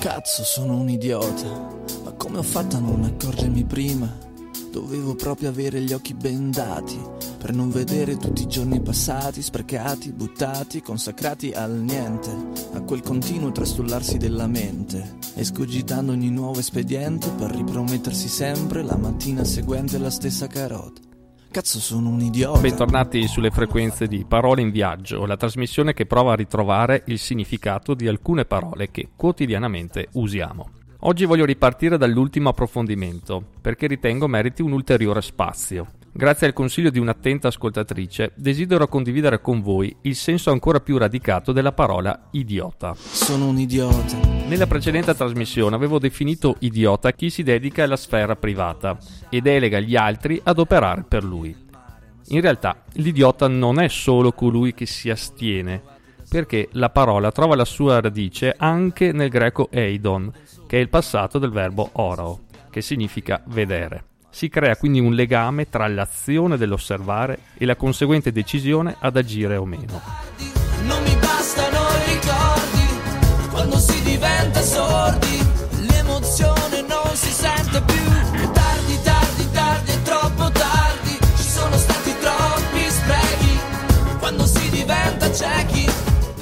Cazzo, sono un idiota. Ma come ho fatto a non accorgermi prima? Dovevo proprio avere gli occhi bendati per non vedere tutti i giorni passati, sprecati, buttati, consacrati al niente, a quel continuo trastullarsi della mente, escogitando ogni nuovo espediente per ripromettersi sempre la mattina seguente la stessa carota. Cazzo, sono un idiota. Bentornati sulle frequenze di Parole in Viaggio, la trasmissione che prova a ritrovare il significato di alcune parole che quotidianamente usiamo. Oggi voglio ripartire dall'ultimo approfondimento, perché ritengo meriti un ulteriore spazio. Grazie al consiglio di un'attenta ascoltatrice, desidero condividere con voi il senso ancora più radicato della parola idiota. Sono un idiota. Nella precedente trasmissione avevo definito idiota chi si dedica alla sfera privata e delega gli altri ad operare per lui. In realtà, l'idiota non è solo colui che si astiene, perché la parola trova la sua radice anche nel greco eidon, che è il passato del verbo oro, che significa vedere. Si crea quindi un legame tra l'azione dell'osservare e la conseguente decisione ad agire o meno. Non mi bastano ricordi quando si diventa sordi,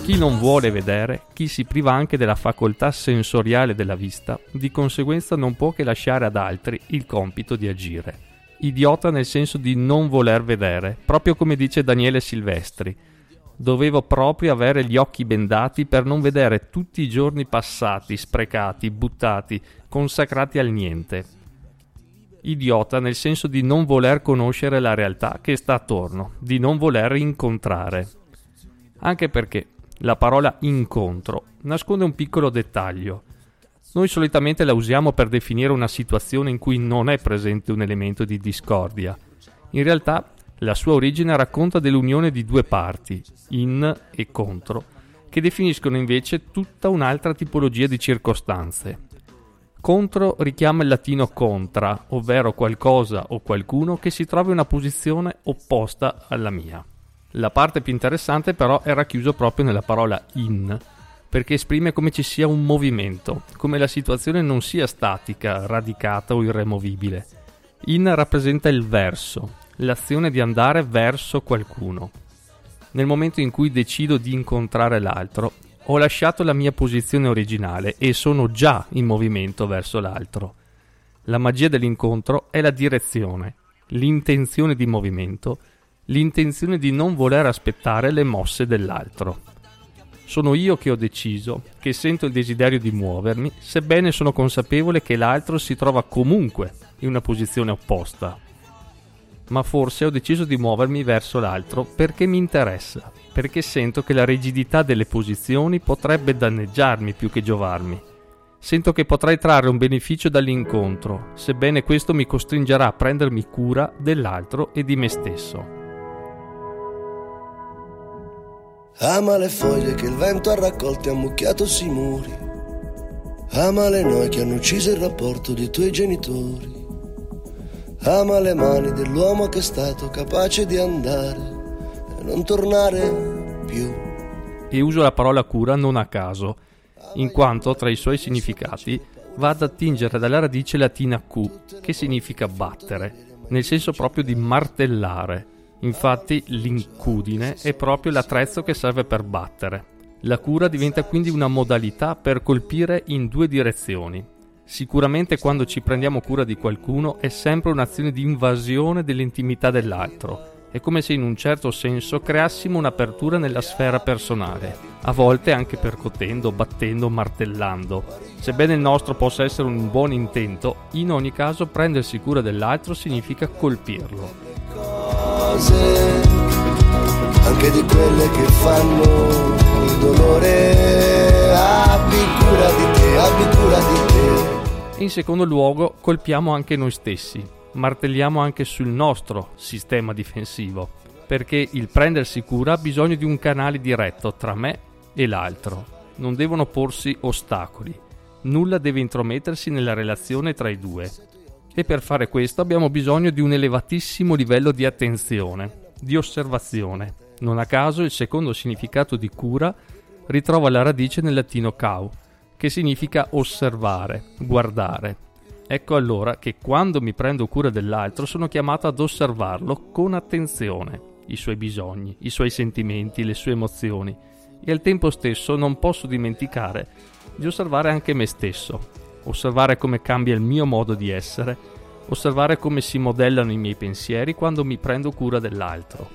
chi non vuole vedere, chi si priva anche della facoltà sensoriale della vista, di conseguenza non può che lasciare ad altri il compito di agire. Idiota nel senso di non voler vedere, proprio come dice Daniele Silvestri. Dovevo proprio avere gli occhi bendati per non vedere tutti i giorni passati, sprecati, buttati, consacrati al niente. Idiota nel senso di non voler conoscere la realtà che sta attorno, di non voler incontrare. Anche perché la parola incontro nasconde un piccolo dettaglio. Noi solitamente la usiamo per definire una situazione in cui non è presente un elemento di discordia. In realtà la sua origine racconta dell'unione di due parti, in e contro, che definiscono invece tutta un'altra tipologia di circostanze. Contro richiama il latino contra, ovvero qualcosa o qualcuno che si trova in una posizione opposta alla mia. La parte più interessante però è racchiuso proprio nella parola in, perché esprime come ci sia un movimento, come la situazione non sia statica, radicata o irremovibile. In rappresenta il verso, l'azione di andare verso qualcuno. Nel momento in cui decido di incontrare l'altro, ho lasciato la mia posizione originale e sono già in movimento verso l'altro. La magia dell'incontro è la direzione, l'intenzione di movimento l'intenzione di non voler aspettare le mosse dell'altro. Sono io che ho deciso, che sento il desiderio di muovermi, sebbene sono consapevole che l'altro si trova comunque in una posizione opposta. Ma forse ho deciso di muovermi verso l'altro perché mi interessa, perché sento che la rigidità delle posizioni potrebbe danneggiarmi più che giovarmi. Sento che potrei trarre un beneficio dall'incontro, sebbene questo mi costringerà a prendermi cura dell'altro e di me stesso. Ama le foglie che il vento ha raccolto e ha mucchiato sui muri. Ama le noi che hanno ucciso il rapporto dei tuoi genitori. Ama le mani dell'uomo che è stato capace di andare e non tornare più. E uso la parola cura non a caso, in quanto tra i suoi significati va ad attingere dalla radice latina Q, che significa battere, nel senso proprio di martellare Infatti l'incudine è proprio l'attrezzo che serve per battere. La cura diventa quindi una modalità per colpire in due direzioni. Sicuramente quando ci prendiamo cura di qualcuno è sempre un'azione di invasione dell'intimità dell'altro. È come se in un certo senso creassimo un'apertura nella sfera personale, a volte anche percotendo, battendo, martellando. Sebbene il nostro possa essere un buon intento, in ogni caso prendersi cura dell'altro significa colpirlo cose, anche di quelle che fanno il dolore. Abbi cura di te, abbi cura di te. In secondo luogo, colpiamo anche noi stessi, martelliamo anche sul nostro sistema difensivo, perché il prendersi cura ha bisogno di un canale diretto tra me e l'altro. Non devono porsi ostacoli, nulla deve intromettersi nella relazione tra i due e per fare questo abbiamo bisogno di un elevatissimo livello di attenzione, di osservazione. Non a caso il secondo significato di cura ritrova la radice nel latino cau, che significa osservare, guardare. Ecco allora che quando mi prendo cura dell'altro sono chiamato ad osservarlo con attenzione, i suoi bisogni, i suoi sentimenti, le sue emozioni, e al tempo stesso non posso dimenticare di osservare anche me stesso, osservare come cambia il mio modo di essere, osservare come si modellano i miei pensieri quando mi prendo cura dell'altro.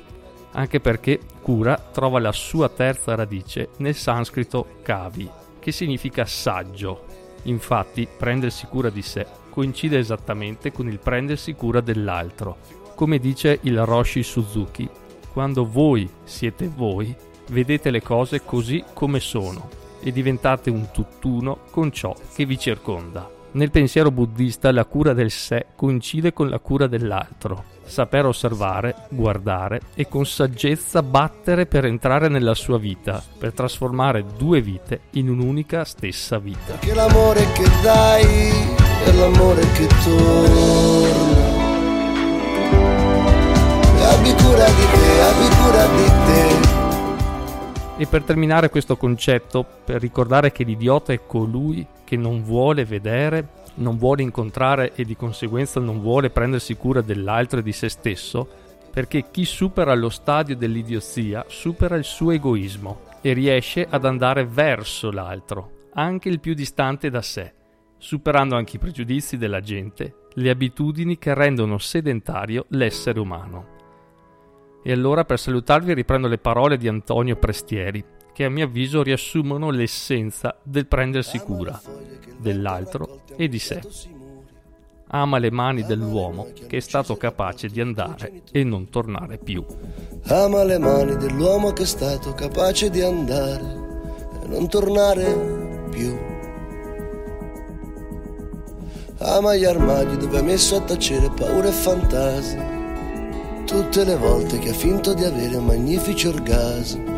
Anche perché cura trova la sua terza radice nel sanscrito kavi, che significa saggio. Infatti, prendersi cura di sé coincide esattamente con il prendersi cura dell'altro. Come dice il Roshi Suzuki, quando voi siete voi, vedete le cose così come sono e diventate un tutt'uno con ciò che vi circonda. Nel pensiero buddista la cura del sé coincide con la cura dell'altro. Saper osservare, guardare e con saggezza battere per entrare nella sua vita, per trasformare due vite in un'unica stessa vita. Perché l'amore che dai è l'amore che torna. Abbi cura di te, abbi cura di te. E per terminare questo concetto, per ricordare che l'idiota è colui che non vuole vedere, non vuole incontrare e di conseguenza non vuole prendersi cura dell'altro e di se stesso, perché chi supera lo stadio dell'idiozia supera il suo egoismo e riesce ad andare verso l'altro, anche il più distante da sé, superando anche i pregiudizi della gente, le abitudini che rendono sedentario l'essere umano. E allora per salutarvi riprendo le parole di Antonio Prestieri, che a mio avviso riassumono l'essenza del prendersi cura dell'altro e di sé. Ama le mani dell'uomo che è stato capace di andare e non tornare più. Ama le mani dell'uomo che è stato capace di andare e non tornare più. Ama gli armadi dove ha messo a tacere paure e fantasmi tutte le volte che ha finto di avere magnifici orgasmi.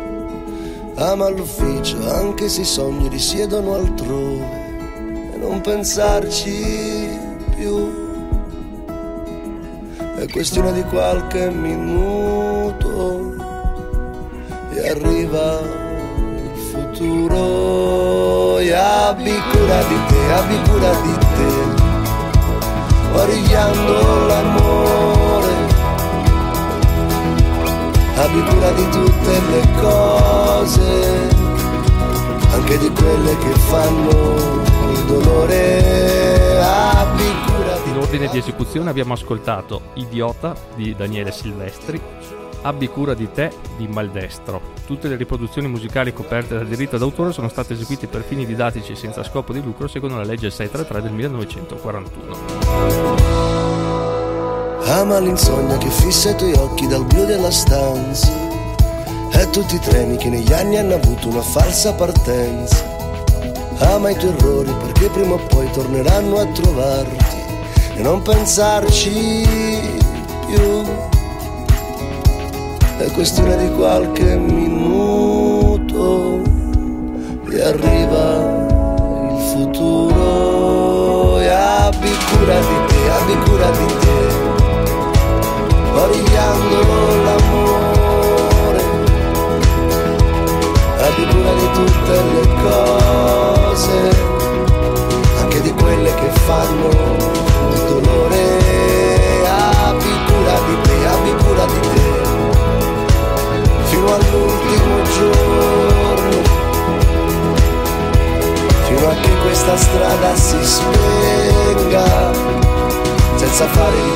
Ama l'ufficio anche se i sogni risiedono altrove e non pensarci più. È questione di qualche minuto e arriva il futuro e abbi cura di te, abbi cura di te, origliando l'amore abbi cura di tutte le cose, anche di quelle che fanno il dolore, abbi cura di In ordine di esecuzione abbiamo ascoltato Idiota di Daniele Silvestri, Abbi cura di te di Maldestro. Tutte le riproduzioni musicali coperte dal diritto d'autore sono state eseguite per fini didattici senza scopo di lucro secondo la legge 633 del 1941. Ama l'insonnia che fissa i tuoi occhi dal blu della stanza e tutti i treni che negli anni hanno avuto una falsa partenza. Ama i tuoi errori perché prima o poi torneranno a trovarti e non pensarci più. È questione di qualche minuto e arriva il futuro e abbi cura di te, abbi cura questa strada si spenga senza fare ritorno.